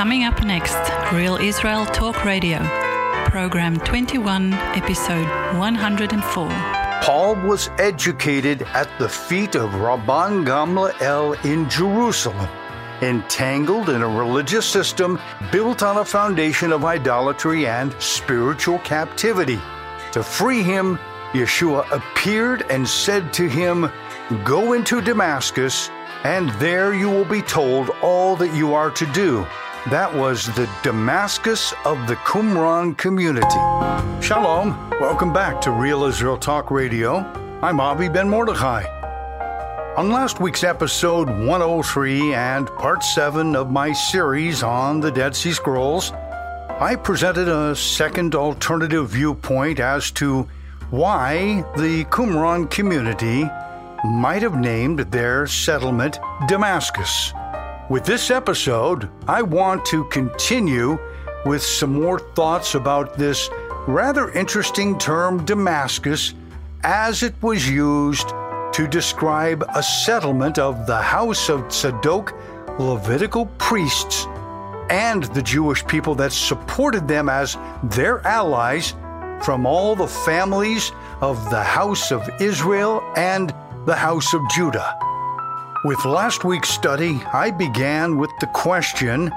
Coming up next, Real Israel Talk Radio, Program 21, Episode 104. Paul was educated at the feet of Rabban Gamliel in Jerusalem, entangled in a religious system built on a foundation of idolatry and spiritual captivity. To free him, Yeshua appeared and said to him, Go into Damascus, and there you will be told all that you are to do. That was the Damascus of the Qumran community. Shalom. Welcome back to Real Israel Talk Radio. I'm Avi Ben Mordechai. On last week's episode 103 and part 7 of my series on the Dead Sea Scrolls, I presented a second alternative viewpoint as to why the Qumran community might have named their settlement Damascus. With this episode, I want to continue with some more thoughts about this rather interesting term Damascus as it was used to describe a settlement of the house of Tzadok Levitical priests and the Jewish people that supported them as their allies from all the families of the house of Israel and the house of Judah. With last week's study, I began with the question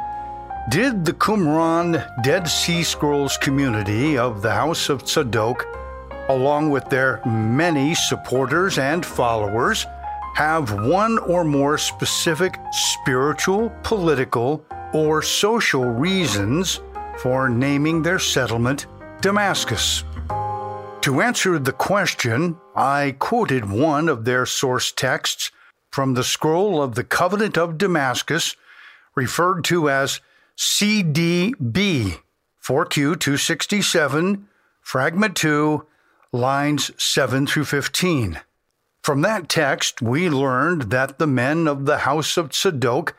Did the Qumran Dead Sea Scrolls community of the House of Tzadok, along with their many supporters and followers, have one or more specific spiritual, political, or social reasons for naming their settlement Damascus? To answer the question, I quoted one of their source texts from the scroll of the Covenant of Damascus, referred to as CDB 4Q 267, Fragment 2, lines 7 through 15. From that text, we learned that the men of the house of Tzadok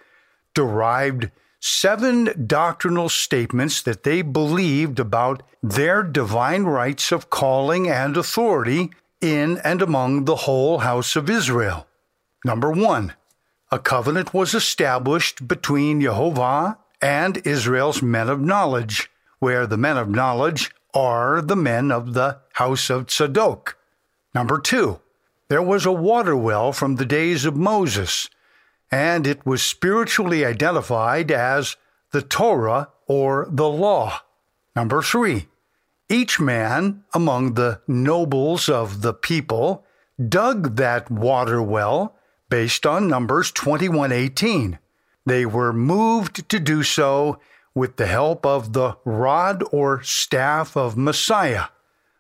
derived seven doctrinal statements that they believed about their divine rights of calling and authority in and among the whole house of Israel. Number one, a covenant was established between Jehovah and Israel's men of knowledge, where the men of knowledge are the men of the house of Tzadok. Number two, there was a water well from the days of Moses, and it was spiritually identified as the Torah or the law. Number three, each man among the nobles of the people dug that water well based on Numbers 21:18. They were moved to do so with the help of the rod or staff of Messiah.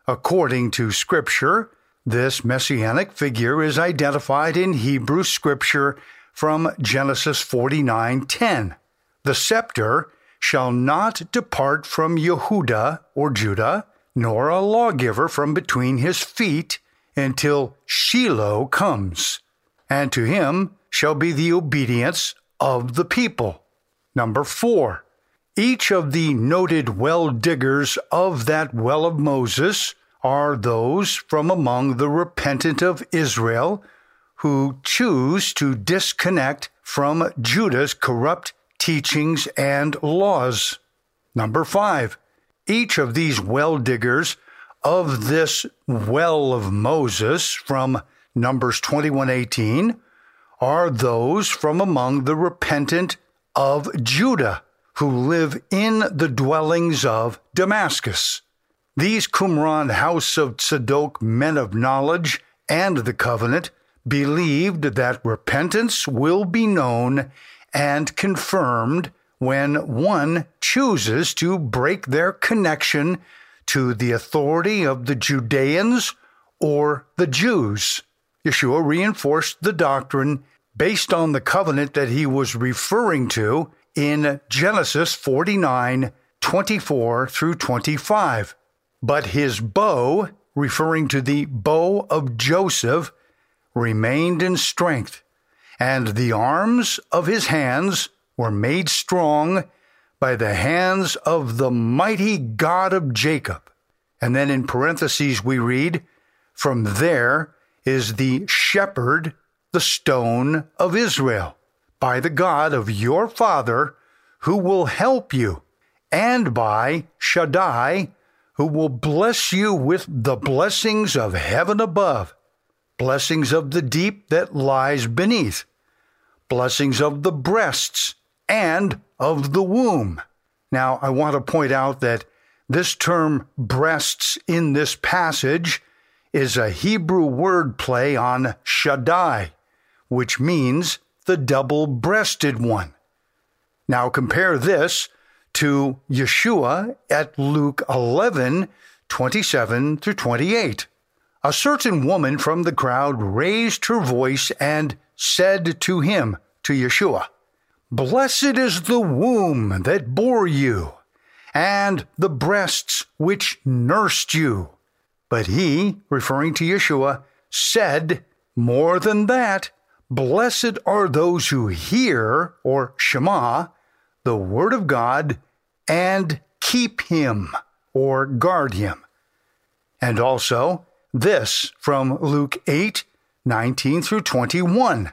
According to Scripture, this messianic figure is identified in Hebrew Scripture from Genesis 49:10. The scepter shall not depart from Yehuda or Judah, nor a lawgiver from between his feet until Shiloh comes, and to him shall be the obedience of the people. Number four, each of the noted well diggers of that well of Moses are those from among the repentant of Israel who choose to disconnect from Judah's corrupt teachings, and laws. Number five, each of these well diggers of this well of Moses from Numbers 21:18 are those from among the repentant of Judah who live in the dwellings of Damascus. These Qumran house of Tzadok men of knowledge and the covenant believed that repentance will be known and confirmed when one chooses to break their connection to the authority of the Judeans or the Jews. Yeshua reinforced the doctrine based on the covenant that he was referring to in Genesis 49 24 through 25. But his bow, referring to the bow of Joseph, remained in strength and the arms of his hands were made strong by the hands of the mighty God of Jacob. And then in parentheses, we read, From there is the shepherd, the stone of Israel, by the God of your father, who will help you, and by Shaddai, who will bless you with the blessings of heaven above, blessings of the deep that lies beneath, blessings of the breasts and of the womb. Now, I want to point out that this term breasts in this passage is a Hebrew word play on Shaddai, which means the double breasted one. Now compare this to Yeshua at Luke 11 27 through 28. A certain woman from the crowd raised her voice and said to him, to Yeshua, Blessed is the womb that bore you, and the breasts which nursed you. But he, referring to Yeshua, said, More than that, blessed are those who hear, or Shema, the word of God and keep him, or guard him. And also, this from Luke 8 19 through 21.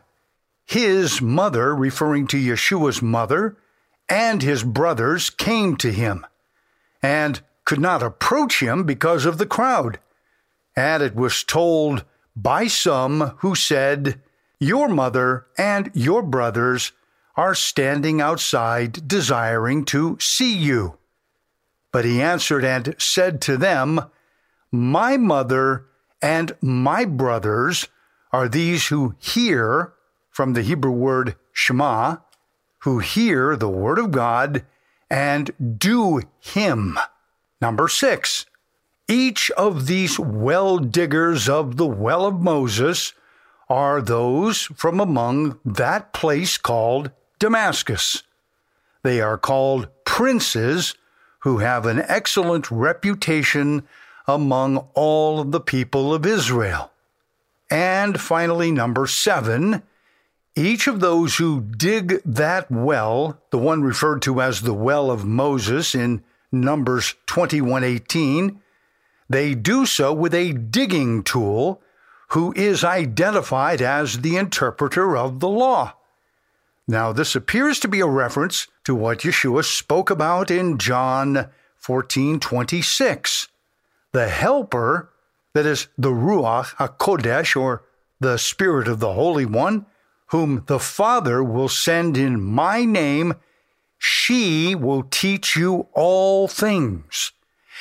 His mother, referring to Yeshua's mother, and his brothers came to him, and could not approach him because of the crowd. And it was told by some who said, Your mother and your brothers are standing outside desiring to see you. But he answered and said to them, My mother and my brothers are these who hear, from the Hebrew word Shema, who hear the word of God and do him. Number six, each of these well diggers of the well of Moses are those from among that place called Damascus. They are called princes who have an excellent reputation among all of the people of Israel. And finally, number seven, each of those who dig that well, the one referred to as the well of Moses in Numbers 21:18, they do so with a digging tool who is identified as the interpreter of the law. Now, this appears to be a reference to what Yeshua spoke about in John 14:26. The helper, that is the Ruach HaKodesh, or the Spirit of the Holy One, whom the Father will send in my name, she will teach you all things,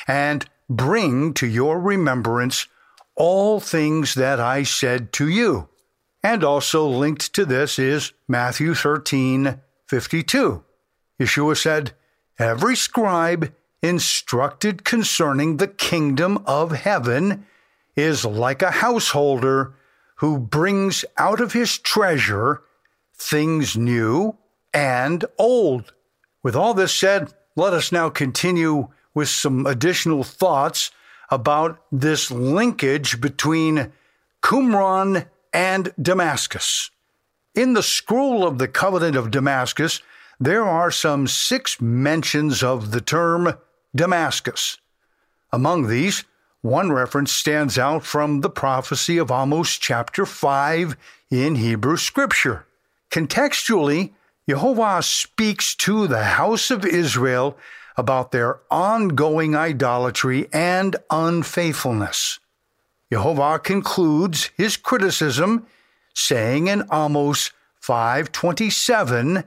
and bring to your remembrance all things that I said to you. And also linked to this is Matthew 13 52. Yeshua said, Every scribe instructed concerning the kingdom of heaven is like a householder who brings out of his treasure things new and old. With all this said, let us now continue with some additional thoughts about this linkage between Qumran and Damascus. In the scroll of the covenant of Damascus, there are some six mentions of the term Damascus. Among these, one reference stands out from the prophecy of Amos chapter 5 in Hebrew scripture. Contextually, Jehovah speaks to the house of Israel about their ongoing idolatry and unfaithfulness. Jehovah concludes his criticism saying in Amos 5:27,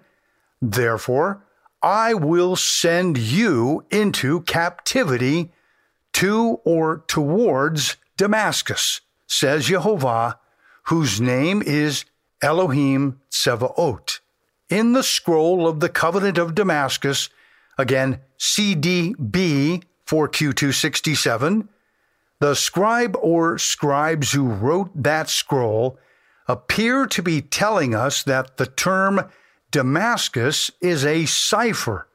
"Therefore I will send you into captivity to or towards Damascus," says Jehovah, whose name is Elohim Tsevaot. In the scroll of the covenant of Damascus, again CDB 4Q267, the scribe or scribes who wrote that scroll appear to be telling us that the term Damascus is a cipher,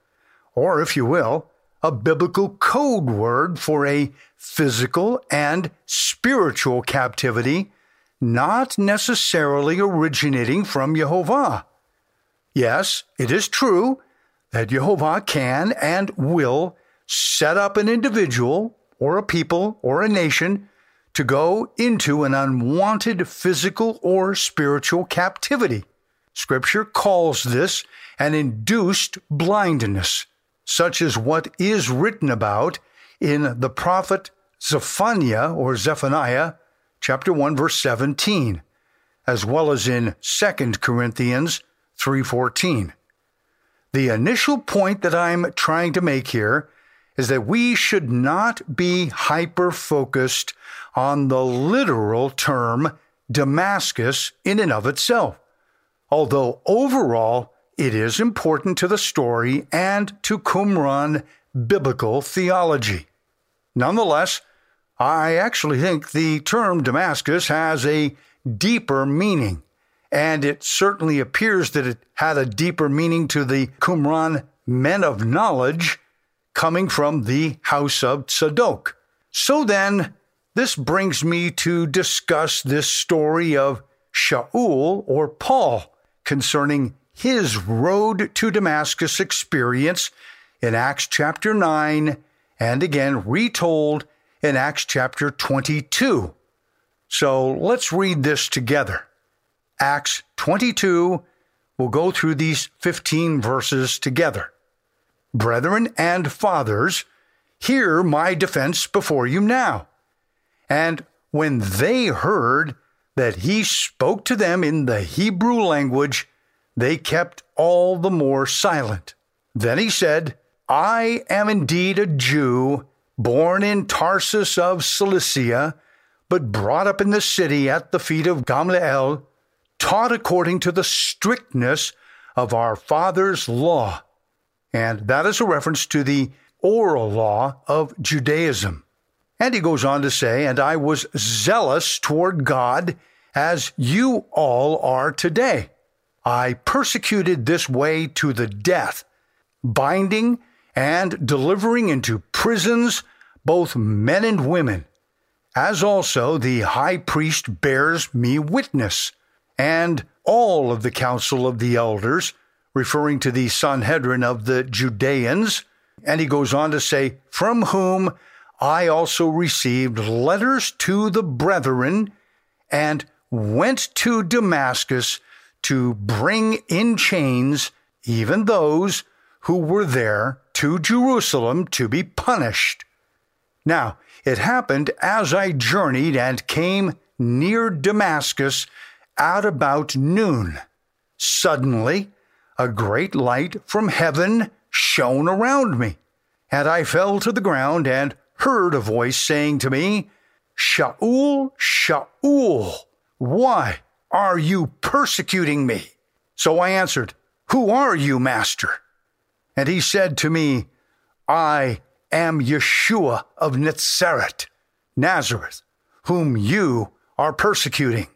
or if you will, a biblical code word for a physical and spiritual captivity, not necessarily originating from Jehovah. Yes, it is true that Jehovah can and will set up an individual or a people or a nation to go into an unwanted physical or spiritual captivity. Scripture calls this an induced blindness, such as what is written about in the prophet Zephaniah or Zephaniah, chapter 1, verse 17, as well as in 2 Corinthians 3:14. The initial point that I'm trying to make here is that we should not be hyper focused on the literal term Damascus in and of itself, although overall it is important to the story and to Qumran biblical theology. Nonetheless, I actually think the term Damascus has a deeper meaning, and it certainly appears that it had a deeper meaning to the Qumran men of knowledge coming from the house of Tzadok. So then, this brings me to discuss this story of Shaul or Paul concerning his road to Damascus experience in Acts chapter 9 and again retold in Acts chapter 22. So let's read this together. Acts 22, we'll go through these 15 verses together. Brethren and fathers, hear my defense before you now. And when they heard that he spoke to them in the Hebrew language, they kept all the more silent. Then he said, I am indeed a Jew, born in Tarsus of Cilicia, but brought up in the city at the feet of Gamaliel, taught according to the strictness of our father's law. And that is a reference to the oral law of Judaism. And he goes on to say, And I was zealous toward God as you all are today. I persecuted this way to the death, binding and delivering into prisons both men and women, as also the high priest bears me witness, and all of the council of the elders, referring to the Sanhedrin of the Judeans. And he goes on to say, From whom I also received letters to the brethren, and went to Damascus to bring in chains even those who were there to Jerusalem to be punished. Now, it happened as I journeyed and came near Damascus at about noon. Suddenly, a great light from heaven shone around me, and I fell to the ground and heard a voice saying to me, Shaul, Shaul, why are you persecuting me? So I answered, Who are you, Master? And he said to me, I am Yeshua of Nazareth, Nazareth, whom you are persecuting.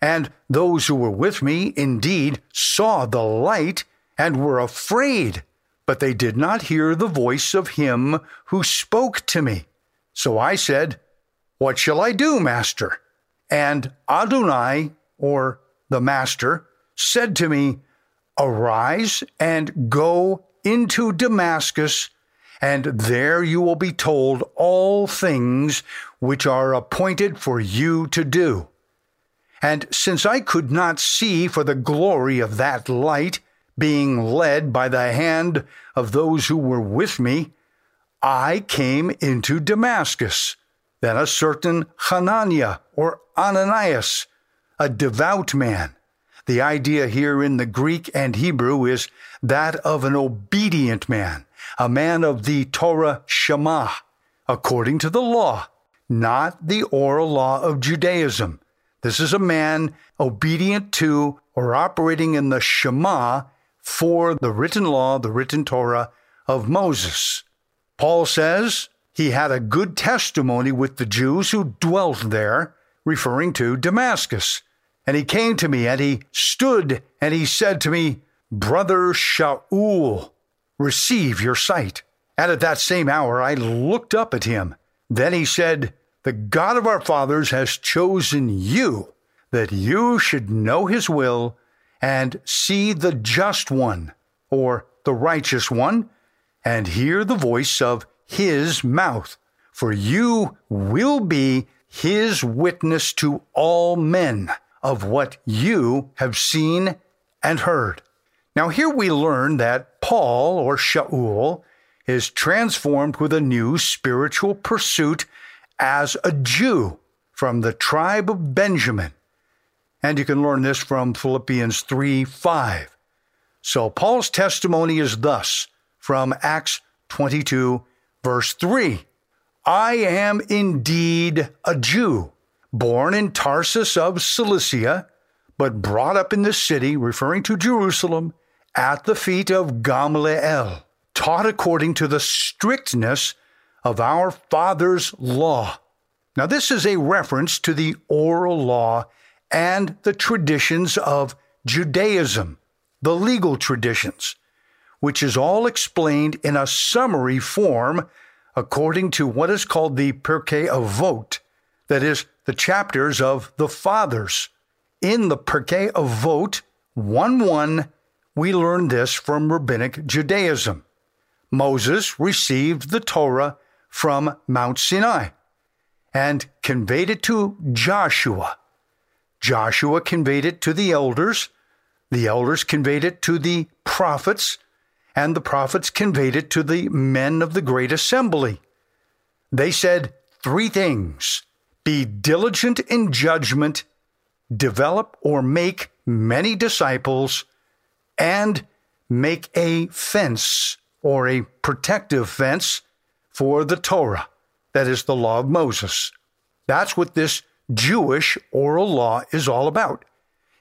And those who were with me indeed saw the light and were afraid, but they did not hear the voice of him who spoke to me. So I said, What shall I do, Master? And Adonai, or the Master, said to me, Arise and go into Damascus, and there you will be told all things which are appointed for you to do. And since I could not see for the glory of that light, being led by the hand of those who were with me, I came into Damascus. Then a certain Hananiah or Ananias, a devout man, the idea here in the Greek and Hebrew is that of an obedient man, a man of the Torah Shema, according to the law, not the oral law of Judaism. This is a man obedient to or operating in the Shema for the written law, the written Torah of Moses. Paul says he had a good testimony with the Jews who dwelt there, referring to Damascus. And he came to me and he stood and he said to me, Brother Shaul, receive your sight. And at that same hour I looked up at him. Then he said, The God of our fathers has chosen you, that you should know his will and see the just one, or the righteous one, and hear the voice of his mouth. For you will be his witness to all men of what you have seen and heard. Now, here we learn that Paul, or Shaul, is transformed with a new spiritual pursuit as a Jew from the tribe of Benjamin. And you can learn this from Philippians 3 5. So Paul's testimony is thus from Acts 22, verse 3 I am indeed a Jew, born in Tarsus of Cilicia, but brought up in the city, referring to Jerusalem, at the feet of Gamaliel, taught according to the strictness of our father's law. Now, this is a reference to the oral law and the traditions of Judaism, the legal traditions, which is all explained in a summary form according to what is called the Pirkei Avot, that is, the chapters of the Fathers. In the Pirkei Avot 1 1, we learn this from Rabbinic Judaism. Moses received the Torah from Mount Sinai and conveyed it to Joshua. Joshua conveyed it to the elders. The elders conveyed it to the prophets, and the prophets conveyed it to the men of the great assembly. They said three things be diligent in judgment, develop or make many disciples, and make a fence or a protective fence for the Torah, that is the law of Moses. That's what this Jewish oral law is all about.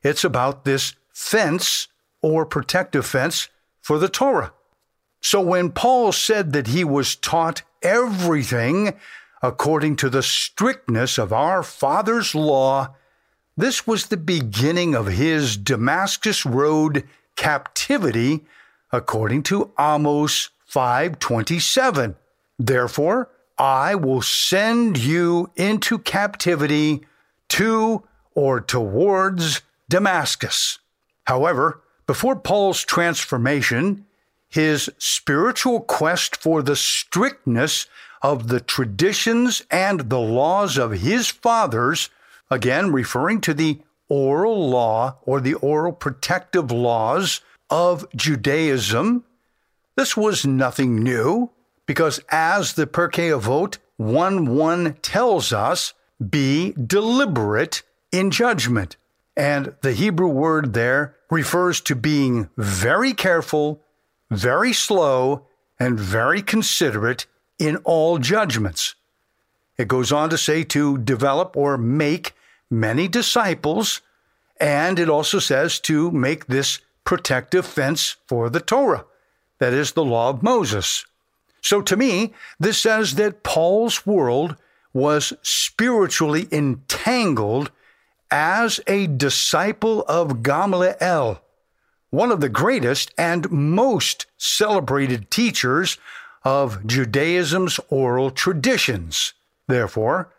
It's about this fence or protective fence for the Torah. So when Paul said that he was taught everything according to the strictness of our Father's law, this was the beginning of his Damascus Road captivity according to Amos 5:27. Therefore, I will send you into captivity to or towards Damascus. However, before Paul's transformation, his spiritual quest for the strictness of the traditions and the laws of his fathers, again referring to the oral law or the oral protective laws of Judaism, this was nothing new because as the Pirkei Avot 1 1 tells us, be deliberate in judgment. And the Hebrew word there refers to being very careful, very slow, and very considerate in all judgments. It goes on to say to develop or make many disciples, and it also says to make this protective fence for the Torah, that is, the law of Moses. So to me, this says that Paul's world was spiritually entangled as a disciple of Gamaliel, one of the greatest and most celebrated teachers of Judaism's oral traditions. Therefore,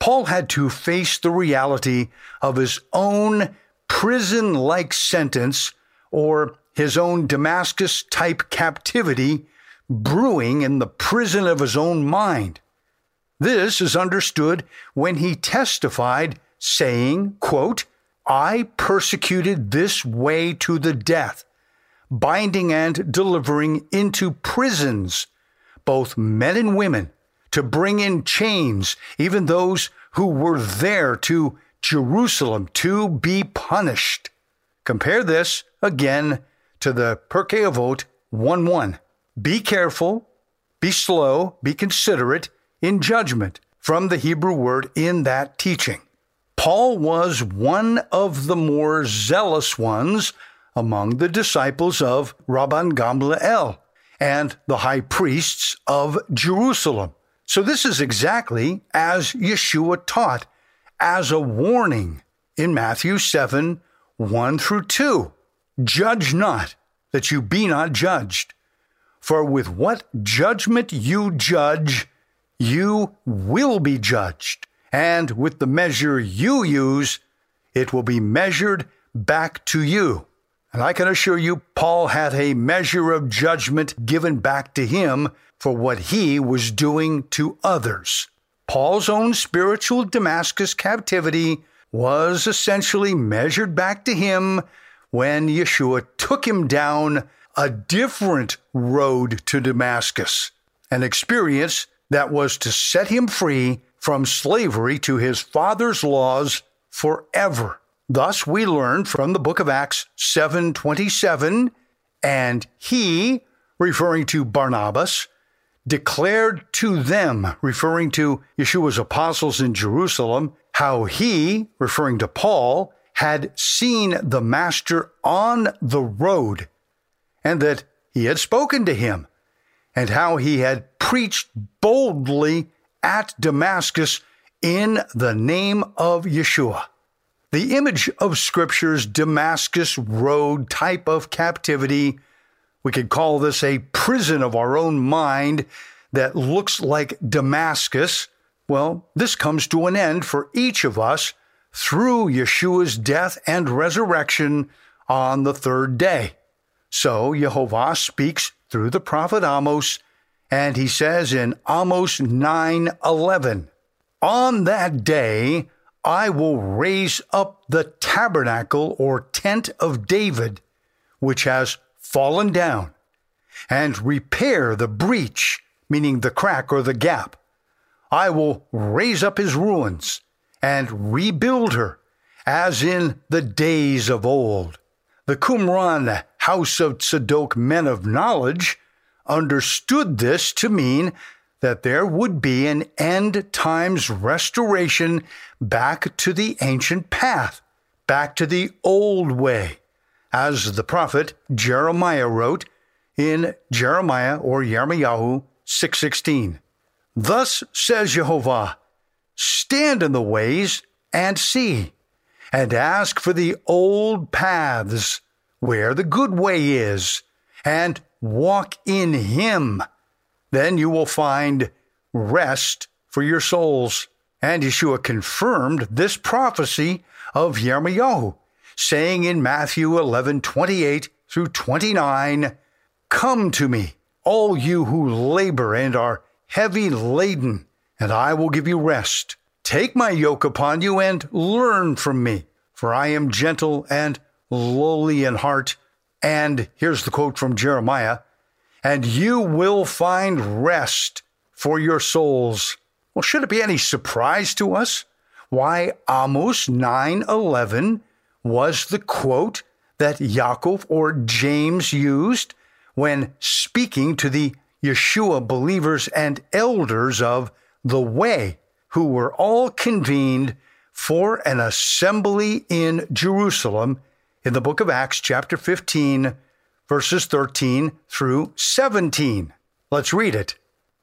Paul had to face the reality of his own prison like sentence or his own Damascus type captivity brewing in the prison of his own mind. This is understood when he testified, saying, quote, I persecuted this way to the death, binding and delivering into prisons both men and women, to bring in chains even those who were there to Jerusalem to be punished. Compare this again to the Pirkei Avot 1 1. Be careful, be slow, be considerate in judgment from the Hebrew word in that teaching. Paul was one of the more zealous ones among the disciples of Rabban Gamliel and the high priests of Jerusalem. So, this is exactly as Yeshua taught as a warning in Matthew 7 1 through 2. Judge not, that you be not judged. For with what judgment you judge, you will be judged. And with the measure you use, it will be measured back to you. And I can assure you, Paul had a measure of judgment given back to him for what he was doing to others. Paul's own spiritual Damascus captivity was essentially measured back to him when Yeshua took him down a different road to Damascus, an experience that was to set him free from slavery to his father's laws forever. Thus we learn from the book of Acts 7:27 and he referring to Barnabas declared to them referring to Yeshua's apostles in Jerusalem how he referring to Paul had seen the master on the road and that he had spoken to him and how he had preached boldly at Damascus in the name of Yeshua. The image of Scripture's Damascus Road type of captivity, we could call this a prison of our own mind that looks like Damascus. Well, this comes to an end for each of us through Yeshua's death and resurrection on the third day. So Jehovah speaks through the prophet Amos, and he says in Amos 9:11, "On that day I will raise up the tabernacle or tent of David, which has fallen down, and repair the breach, meaning the crack or the gap. I will raise up his ruins and rebuild her, as in the days of old. The Qumran house of Tzadok men of knowledge understood this to mean that there would be an end times restoration back to the ancient path, back to the old way, as the prophet Jeremiah wrote in Jeremiah or Yirmiyahu 6:16. Thus says Jehovah, stand in the ways and see, and ask for the old paths where the good way is, and walk in him then you will find rest for your souls. And Yeshua confirmed this prophecy of Yirmiyahu, saying in Matthew 11 28 through 29, Come to me, all you who labor and are heavy laden, and I will give you rest. Take my yoke upon you and learn from me, for I am gentle and lowly in heart. And here's the quote from Jeremiah and you will find rest for your souls. Well, should it be any surprise to us why Amos 9:11 was the quote that Yaakov or James used when speaking to the Yeshua believers and elders of the way who were all convened for an assembly in Jerusalem in the book of Acts chapter 15 verses 13 through 17. Let's read it.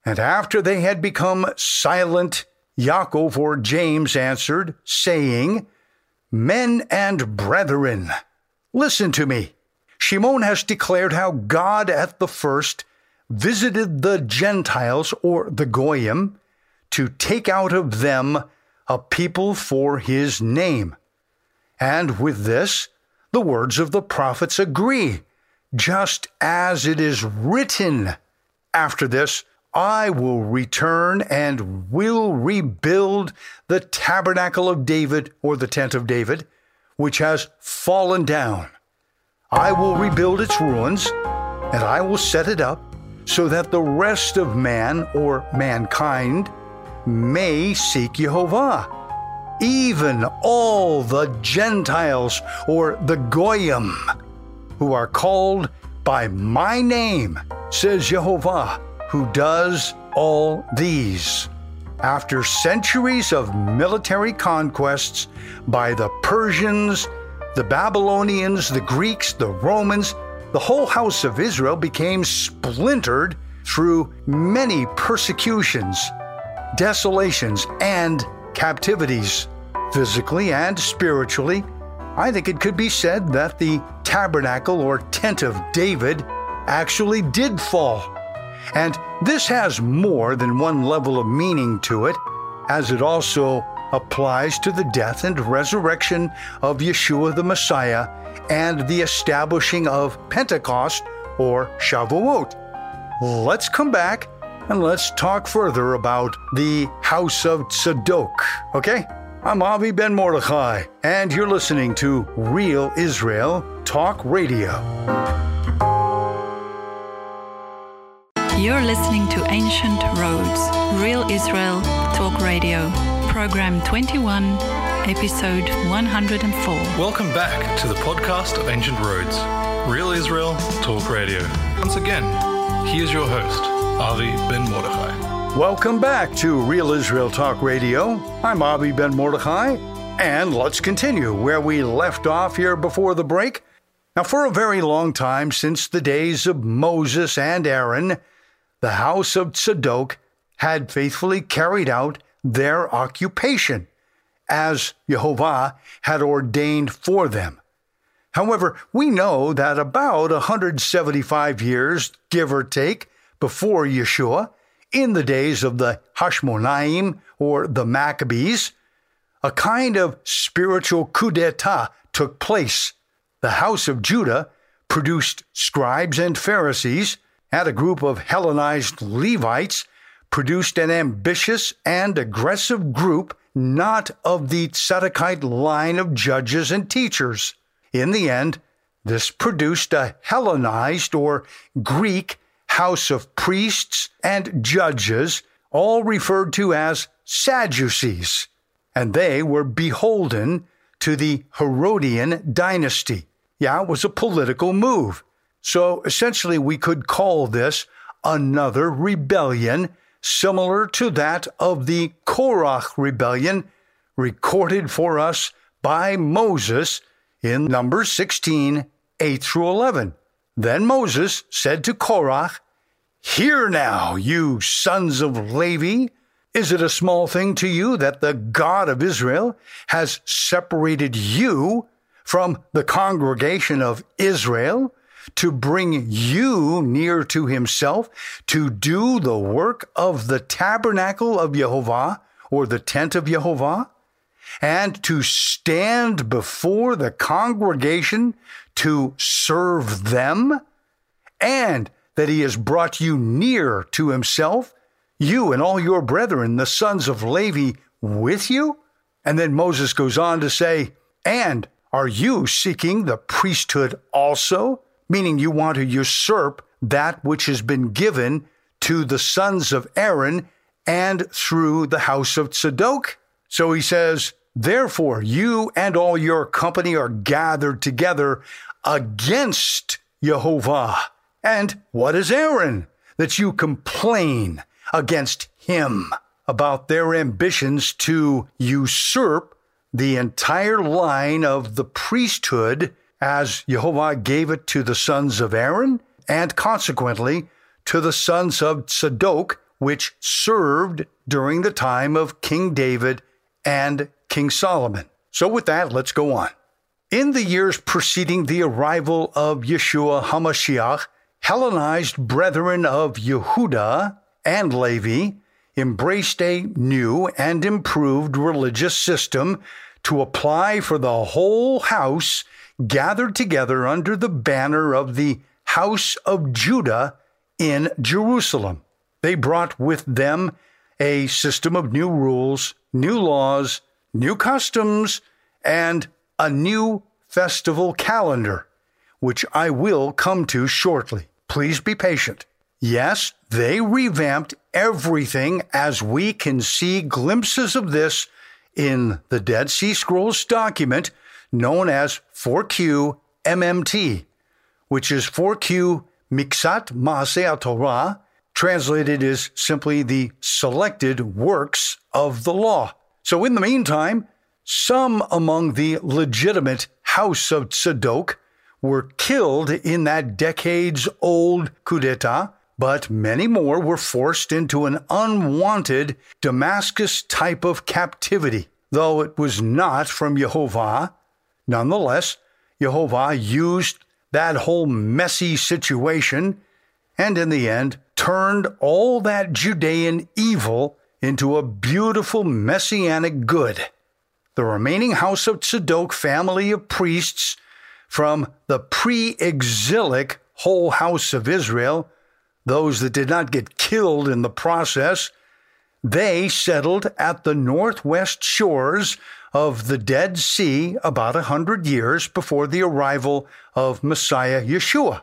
And after they had become silent, Yaakov or James answered, saying, Men and brethren, listen to me. Shimon has declared how God at the first visited the Gentiles or the Goyim to take out of them a people for his name. And with this, the words of the prophets agree just as it is written. After this, I will return and will rebuild the tabernacle of David or the tent of David, which has fallen down. I will rebuild its ruins, and I will set it up so that the rest of man or mankind may seek Jehovah. Even all the Gentiles or the Goyim who are called by my name, says Jehovah, who does all these. After centuries of military conquests by the Persians, the Babylonians, the Greeks, the Romans, the whole house of Israel became splintered through many persecutions, desolations, and captivities, physically and spiritually. I think it could be said that the tabernacle or tent of David actually did fall. And this has more than one level of meaning to it, as it also applies to the death and resurrection of Yeshua the Messiah and the establishing of Pentecost or Shavuot. Let's come back and let's talk further about the house of Tzadok, okay? I'm Avi Ben Mordechai, and you're listening to Real Israel Talk Radio. You're listening to Ancient Roads, Real Israel Talk Radio, Program 21, Episode 104. Welcome back to the podcast of Ancient Roads, Real Israel Talk Radio. Once again, here's your host, Avi Ben Mordechai. Welcome back to Real Israel Talk Radio. I'm Avi Ben Mordechai, and let's continue where we left off here before the break. Now, for a very long time, since the days of Moses and Aaron, the house of Tzadok had faithfully carried out their occupation as Jehovah had ordained for them. However, we know that about 175 years, give or take, before Yeshua, in the days of the Hashmonaim or the Maccabees, a kind of spiritual coup d'etat took place. The house of Judah produced scribes and Pharisees, and a group of Hellenized Levites produced an ambitious and aggressive group not of the Tzadokite line of judges and teachers. In the end, this produced a Hellenized or Greek house of priests and judges, all referred to as Sadducees, and they were beholden to the Herodian dynasty. Yeah, it was a political move. So essentially, we could call this another rebellion similar to that of the Korach rebellion recorded for us by Moses in Numbers 16, 8 through 11. Then Moses said to Korach, Hear now, you sons of Levi, is it a small thing to you that the God of Israel has separated you from the congregation of Israel to bring you near to himself to do the work of the tabernacle of Jehovah or the tent of Jehovah? and to stand before the congregation to serve them, and that he has brought you near to himself, you and all your brethren, the sons of Levi, with you? And then Moses goes on to say, And are you seeking the priesthood also? Meaning you want to usurp that which has been given to the sons of Aaron and through the house of Tzadok? So he says, Therefore, you and all your company are gathered together against Jehovah. And what is Aaron that you complain against him about their ambitions to usurp the entire line of the priesthood as Jehovah gave it to the sons of Aaron and consequently to the sons of Tzadok, which served during the time of King David and King Solomon. So, with that, let's go on. In the years preceding the arrival of Yeshua HaMashiach, Hellenized brethren of Yehuda and Levi embraced a new and improved religious system to apply for the whole house gathered together under the banner of the House of Judah in Jerusalem. They brought with them a system of new rules, new laws, new customs, and a new festival calendar, which I will come to shortly. Please be patient. Yes, they revamped everything as we can see glimpses of this in the Dead Sea Scrolls document known as 4Q MMT, which is 4Q Miksat Maaseh Torah, translated as simply the selected works of the law. So, in the meantime, some among the legitimate House of Tzadok were killed in that decades old coup d'etat, but many more were forced into an unwanted Damascus type of captivity. Though it was not from Jehovah, nonetheless, Jehovah used that whole messy situation and in the end turned all that Judean evil into a beautiful messianic good. The remaining house of Tzadok family of priests from the pre exilic whole house of Israel, those that did not get killed in the process, They settled at the northwest shores of the Dead Sea about a hundred years before the arrival of Messiah Yeshua.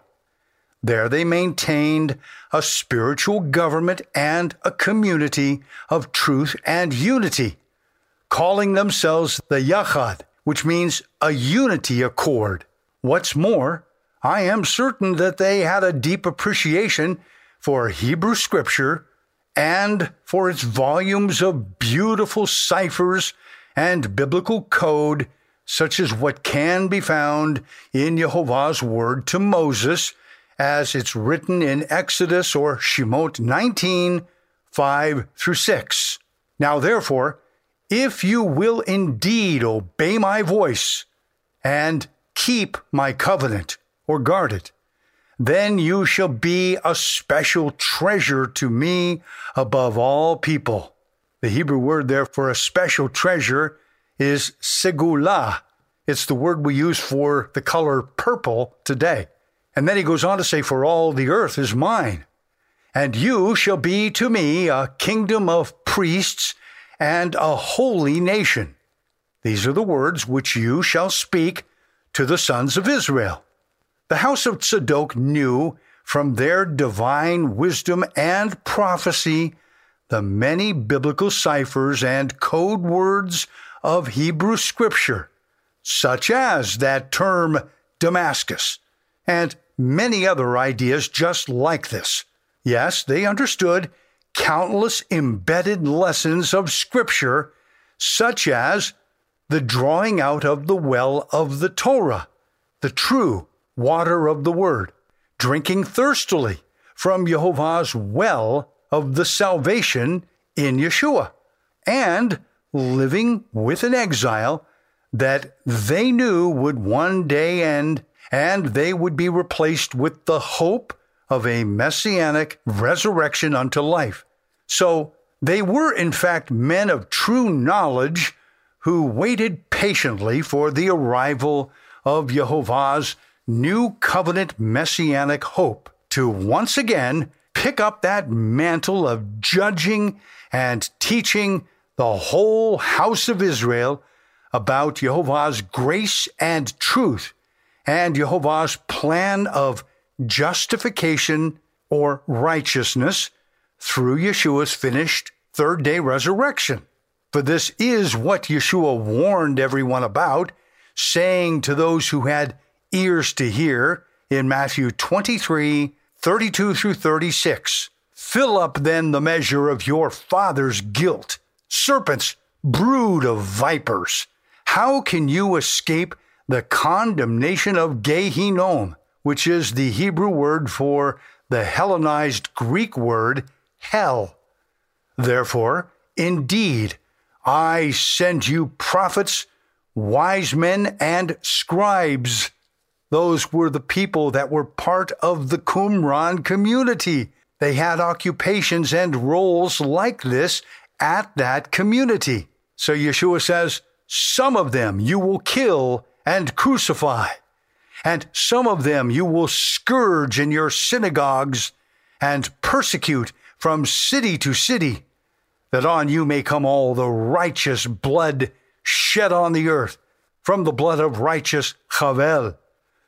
There they maintained a spiritual government and a community of truth and unity, calling themselves the Yachad, which means a unity accord. What's more, I am certain that they had a deep appreciation for Hebrew scripture and for its volumes of beautiful ciphers and biblical code, such as what can be found in Jehovah's word to Moses as it's written in Exodus or Shemot 19, 5 through 6. Now, therefore, if you will indeed obey my voice and keep my covenant or guard it, then you shall be a special treasure to me above all people. The Hebrew word there for a special treasure is segula. It's the word we use for the color purple today. And then he goes on to say, For all the earth is mine, and you shall be to me a kingdom of priests and a holy nation. These are the words which you shall speak to the sons of Israel. The house of Tzadok knew from their divine wisdom and prophecy the many biblical ciphers and code words of Hebrew scripture, such as that term Damascus and many other ideas just like this. Yes, they understood countless embedded lessons of Scripture, such as the drawing out of the well of the Torah, the true water of the Word, drinking thirstily from Jehovah's well of the salvation in Yeshua, and living with an exile that they knew would one day end and they would be replaced with the hope of a messianic resurrection unto life. So they were, in fact, men of true knowledge who waited patiently for the arrival of Jehovah's new covenant messianic hope to once again pick up that mantle of judging and teaching the whole house of Israel about Jehovah's grace and truth and Jehovah's plan of justification or righteousness through Yeshua's finished third day resurrection. For this is what Yeshua warned everyone about, saying to those who had ears to hear in Matthew 23 32 through 36 Fill up then the measure of your father's guilt. Serpents, brood of vipers, how can you escape the condemnation of Gehinnom, which is the Hebrew word for the Hellenized Greek word hell. Therefore, indeed, I send you prophets, wise men, and scribes. Those were the people that were part of the Qumran community. They had occupations and roles like this at that community. So Yeshua says, Some of them you will kill and crucify. And some of them you will scourge in your synagogues and persecute from city to city, that on you may come all the righteous blood shed on the earth, from the blood of righteous Havel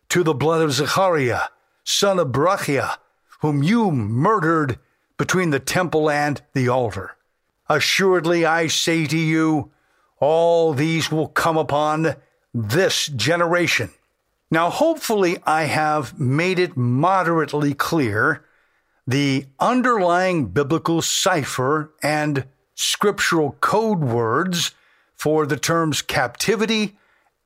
to the blood of Zechariah, son of Brachia, whom you murdered between the temple and the altar. Assuredly, I say to you, all these will come upon this generation. Now, hopefully, I have made it moderately clear the underlying biblical cipher and scriptural code words for the terms captivity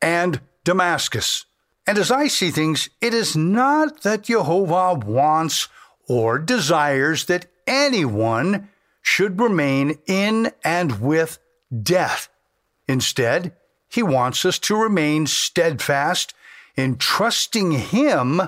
and Damascus. And as I see things, it is not that Jehovah wants or desires that anyone should remain in and with death. Instead, he wants us to remain steadfast in trusting Him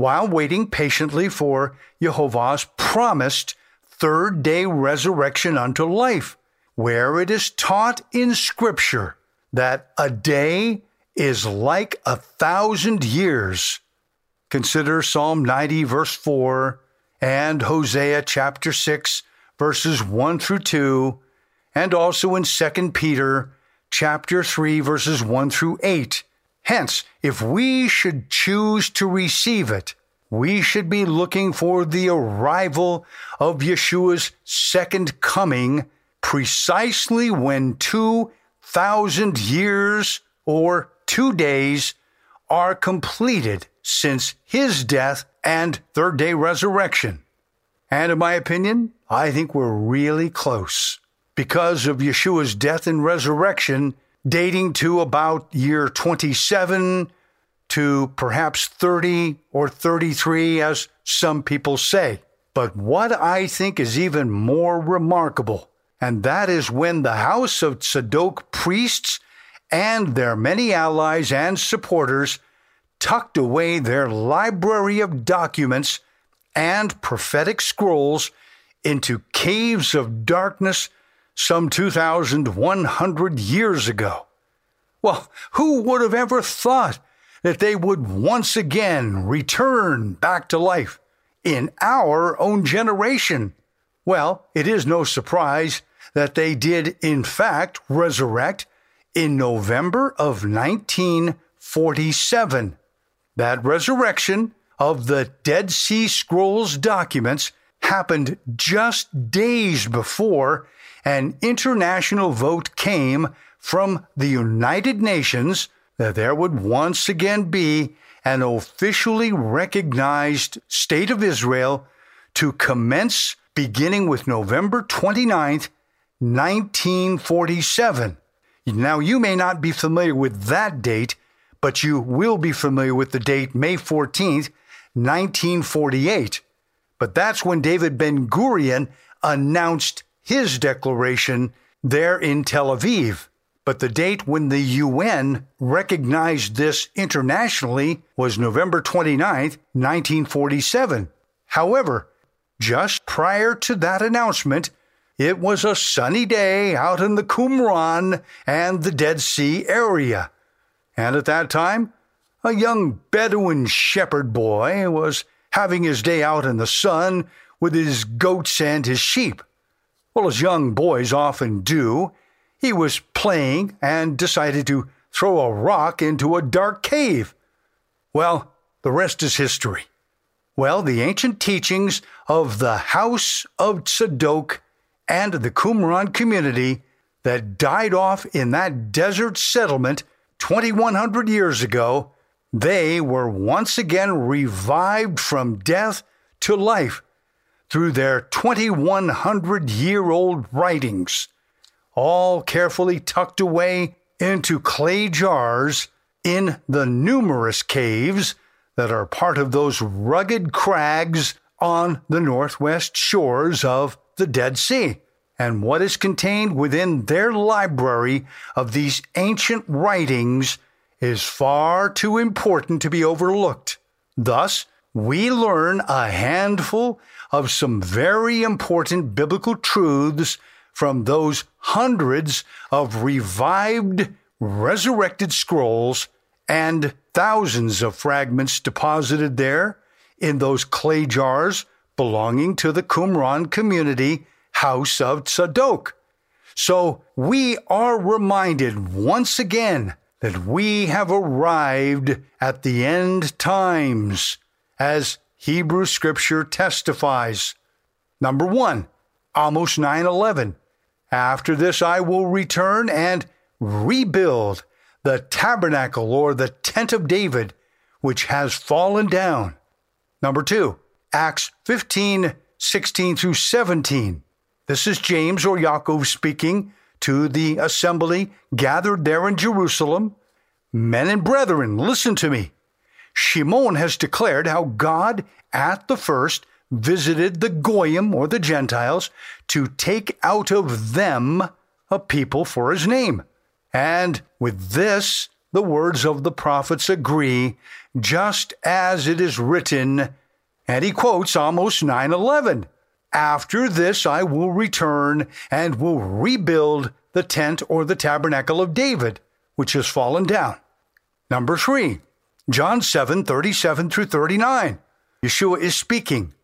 while waiting patiently for Jehovah's promised third day resurrection unto life, where it is taught in Scripture that a day is like a thousand years. Consider Psalm 90, verse 4, and Hosea chapter 6, verses 1 through 2, and also in 2 Peter chapter 3 verses 1 through 8. Hence, if we should choose to receive it, we should be looking for the arrival of Yeshua's second coming precisely when 2,000 years or two days are completed since his death and third day resurrection. And in my opinion, I think we're really close because of Yeshua's death and resurrection dating to about year 27 to perhaps 30 or 33, as some people say. But what I think is even more remarkable, and that is when the house of Tzadok priests and their many allies and supporters tucked away their library of documents and prophetic scrolls into caves of darkness some 2,100 years ago. Well, who would have ever thought that they would once again return back to life in our own generation. Well, it is no surprise that they did, in fact, resurrect in November of 1947. That resurrection of the Dead Sea Scrolls documents happened just days before an international vote came from the United Nations that there would once again be an officially recognized state of Israel to commence beginning with November 29th, 1947. Now, you may not be familiar with that date, but you will be familiar with the date May 14th, 1948. But that's when David Ben Gurion announced his declaration there in Tel Aviv. But the date when the UN recognized this internationally was November 29, 1947. However, just prior to that announcement, it was a sunny day out in the Qumran and the Dead Sea area. And at that time, a young Bedouin shepherd boy was having his day out in the sun with his goats and his sheep. Well, as young boys often do, he was playing and decided to throw a rock into a dark cave. Well, the rest is history. Well, the ancient teachings of the House of Tzadok and the Qumran community that died off in that desert settlement 2,100 years ago, they were once again revived from death to life through their 2,100 year old writings all carefully tucked away into clay jars in the numerous caves that are part of those rugged crags on the northwest shores of the Dead Sea. And what is contained within their library of these ancient writings is far too important to be overlooked. Thus, we learn a handful of some very important biblical truths from those hundreds of revived, resurrected scrolls and thousands of fragments deposited there in those clay jars belonging to the Qumran community house of Tzadok. So we are reminded once again that we have arrived at the end times, as Hebrew scripture testifies. Number one, Amos 9:11. After this, I will return and rebuild the tabernacle or the tent of David, which has fallen down. Number two, Acts 15, 16 through 17. This is James or Yaakov speaking to the assembly gathered there in Jerusalem. Men and brethren, listen to me. Shimon has declared how God at the first visited the Goyim or the Gentiles to take out of them a people for his name. And with this, the words of the prophets agree, just as it is written. And he quotes Amos 9:11. After this I will return and will rebuild the tent or the tabernacle of David, which has fallen down. Number three, John 7, 37 through 39. Yeshua is speaking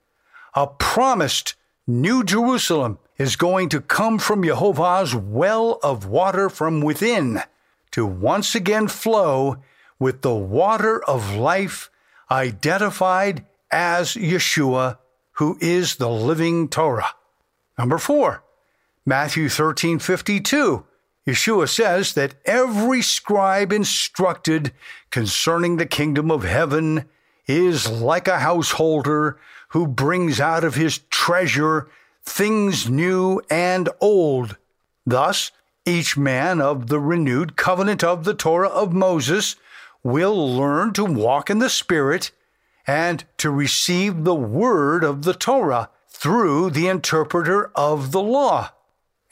a promised New Jerusalem is going to come from Jehovah's well of water from within to once again flow with the water of life identified as Yeshua, who is the living Torah. Number four, Matthew 13 52. Yeshua says that every scribe instructed concerning the kingdom of heaven is like a householder who brings out of his treasure things new and old. Thus, each man of the renewed covenant of the Torah of Moses will learn to walk in the Spirit and to receive the word of the Torah through the interpreter of the law.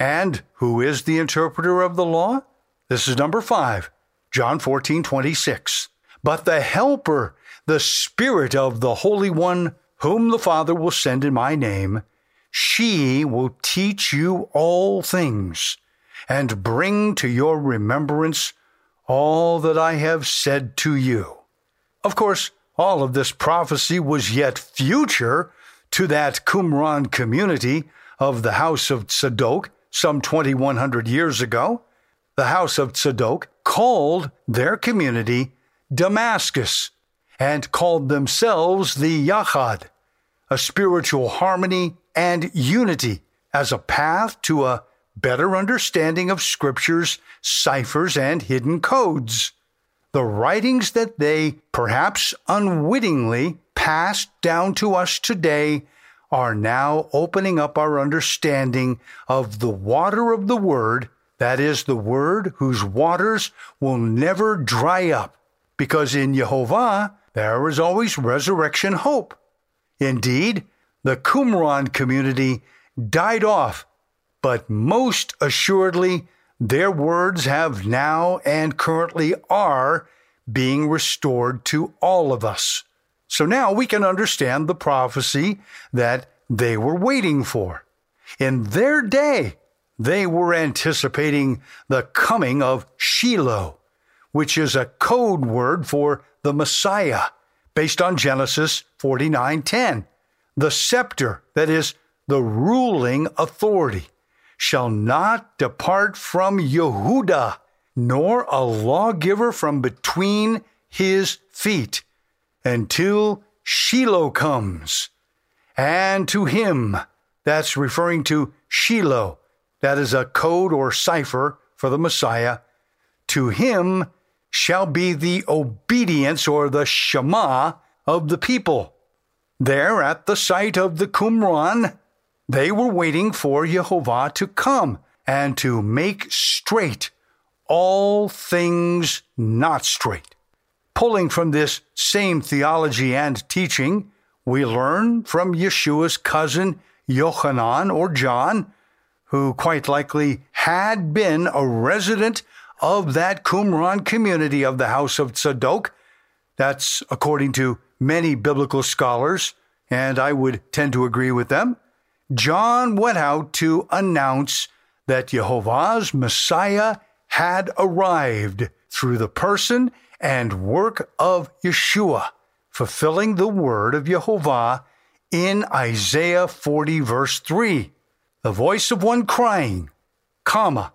And who is the interpreter of the law? This is number five, John 14, 26. But the Helper, the Spirit of the Holy One, whom the Father will send in my name, she will teach you all things and bring to your remembrance all that I have said to you. Of course, all of this prophecy was yet future to that Qumran community of the house of Tzadok some 2100 years ago. The house of Tzadok called their community Damascus and called themselves the Yachad, a spiritual harmony and unity as a path to a better understanding of scriptures, ciphers, and hidden codes. The writings that they, perhaps unwittingly, passed down to us today are now opening up our understanding of the water of the Word, that is, the Word whose waters will never dry up, because in Jehovah there is always resurrection hope. Indeed, the Qumran community died off but most assuredly, their words have now and currently are being restored to all of us. So now we can understand the prophecy that they were waiting for. In their day, they were anticipating the coming of Shiloh, which is a code word for the Messiah, based on Genesis 49:10. The scepter, that is, the ruling authority shall not depart from Yehuda, nor a lawgiver from between his feet, until Shiloh comes. And to him, that's referring to Shiloh, that is a code or cipher for the Messiah, to him shall be the obedience or the Shema of the people. There at the site of the Qumran, they were waiting for Jehovah to come and to make straight all things not straight. Pulling from this same theology and teaching, we learn from Yeshua's cousin Yochanan or John, who quite likely had been a resident of that Qumran community of the house of Tzadok. That's according to many biblical scholars, and I would tend to agree with them. John went out to announce that Jehovah's Messiah had arrived through the person and work of Yeshua, fulfilling the word of Jehovah in Isaiah 40, verse 3. The voice of one crying, comma,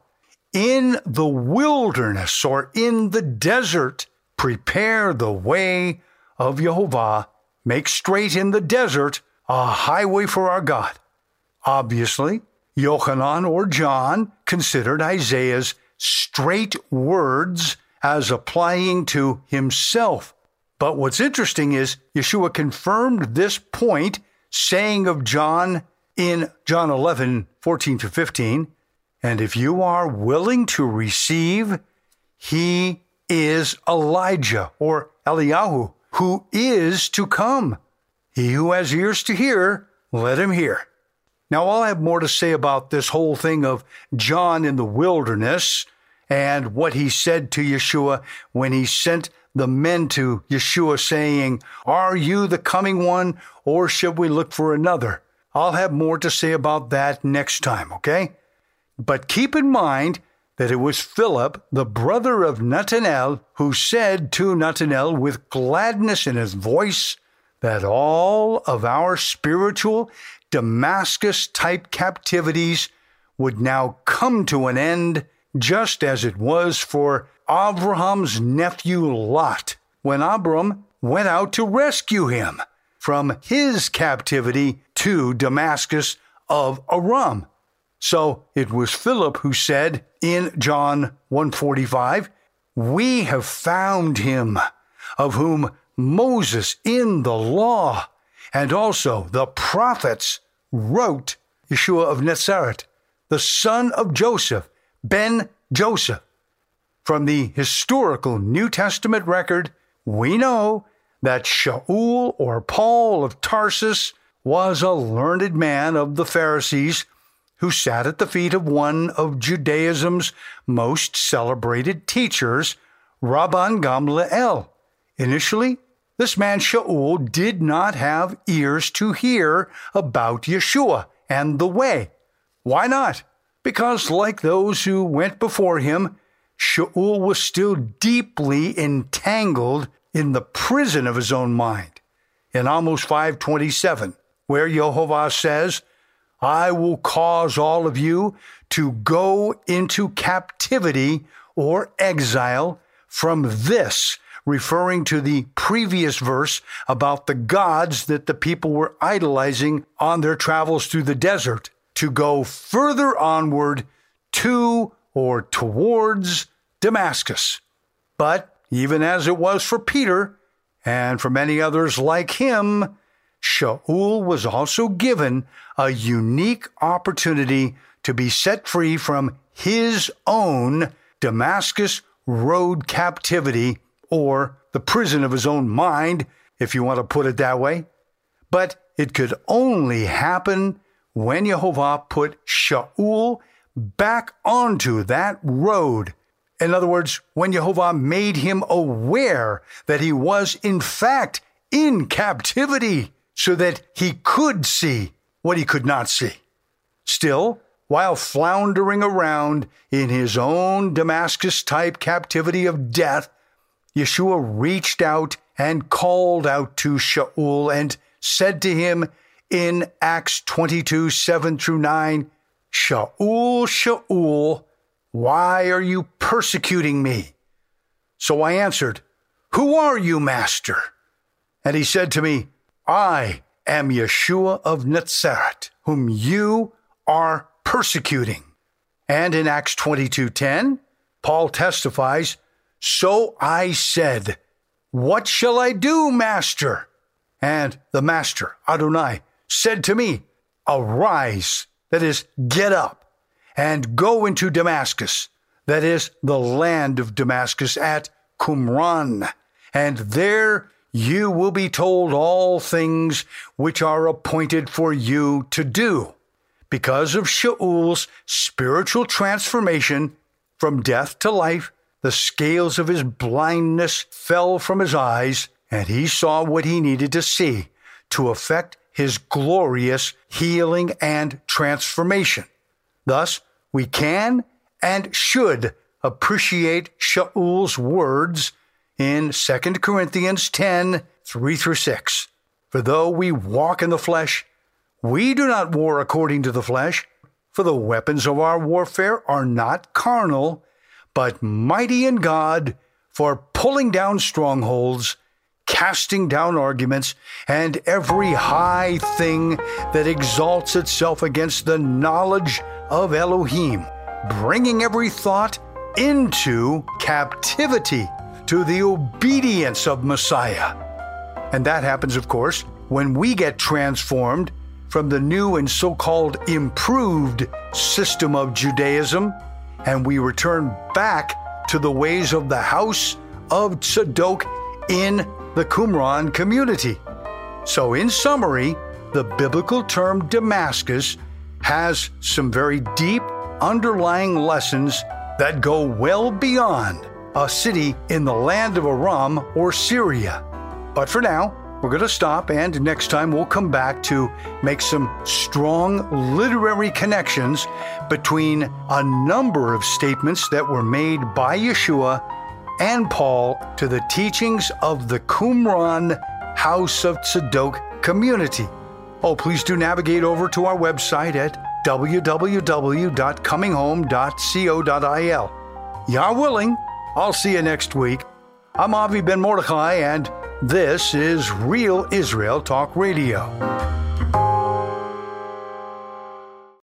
in the wilderness or in the desert, prepare the way of Jehovah, make straight in the desert a highway for our God. Obviously, Yochanan or John considered Isaiah's straight words as applying to himself. But what's interesting is Yeshua confirmed this point, saying of John in John 11, 14 to 15, and if you are willing to receive, he is Elijah or Eliyahu, who is to come. He who has ears to hear, let him hear. Now, I'll have more to say about this whole thing of John in the wilderness and what he said to Yeshua when he sent the men to Yeshua saying, Are you the coming one, or should we look for another? I'll have more to say about that next time, okay? But keep in mind that it was Philip, the brother of Nathanael, who said to Nathanael with gladness in his voice that all of our spiritual Damascus type captivities would now come to an end, just as it was for Avraham's nephew Lot when Abram went out to rescue him from his captivity to Damascus of Aram. So it was Philip who said in John 145, We have found him, of whom Moses in the law and also the prophets wrote Yeshua of Nazareth, the son of Joseph, Ben Joseph. From the historical New Testament record, we know that Shaul or Paul of Tarsus was a learned man of the Pharisees who sat at the feet of one of Judaism's most celebrated teachers, Rabban Gamliel. Initially, this man Shaul did not have ears to hear about Yeshua and the way. Why not? Because, like those who went before him, Shaul was still deeply entangled in the prison of his own mind. In Amos 527, where Jehovah says, I will cause all of you to go into captivity or exile from this referring to the previous verse about the gods that the people were idolizing on their travels through the desert to go further onward to or towards Damascus. But even as it was for Peter and for many others like him, Shaul was also given a unique opportunity to be set free from his own Damascus road captivity or the prison of his own mind, if you want to put it that way. But it could only happen when Jehovah put Shaul back onto that road. In other words, when Jehovah made him aware that he was in fact in captivity so that he could see what he could not see. Still, while floundering around in his own Damascus type captivity of death, Yeshua reached out and called out to Shaul and said to him in Acts 22 7 through 9, Shaul, Shaul, why are you persecuting me? So I answered, Who are you, Master? And he said to me, I am Yeshua of Nazareth, whom you are persecuting. And in Acts 22:10, Paul testifies so I said, What shall I do, master? And the master, Adonai, said to me, Arise, that is, get up, and go into Damascus, that is, the land of Damascus at Qumran, and there you will be told all things which are appointed for you to do. Because of Shaul's spiritual transformation from death to life, the scales of his blindness fell from his eyes, and he saw what he needed to see to effect his glorious healing and transformation. Thus, we can and should appreciate Shaul's words in 2 Corinthians 10 3 through 6. For though we walk in the flesh, we do not war according to the flesh, for the weapons of our warfare are not carnal but mighty in God for pulling down strongholds, casting down arguments, and every high thing that exalts itself against the knowledge of Elohim, bringing every thought into captivity to the obedience of Messiah. And that happens, of course, when we get transformed from the new and so called improved system of Judaism and we return back to the ways of the house of Tzadok in the Qumran community. So, in summary, the biblical term Damascus has some very deep underlying lessons that go well beyond a city in the land of Aram or Syria. But for now, we're going to stop, and next time we'll come back to make some strong literary connections between a number of statements that were made by Yeshua and Paul to the teachings of the Qumran House of Tzadok community. Oh, please do navigate over to our website at www.cominghome.co.il. Yah willing, I'll see you next week. I'm Avi Ben Mordechai, and this is Real Israel Talk Radio.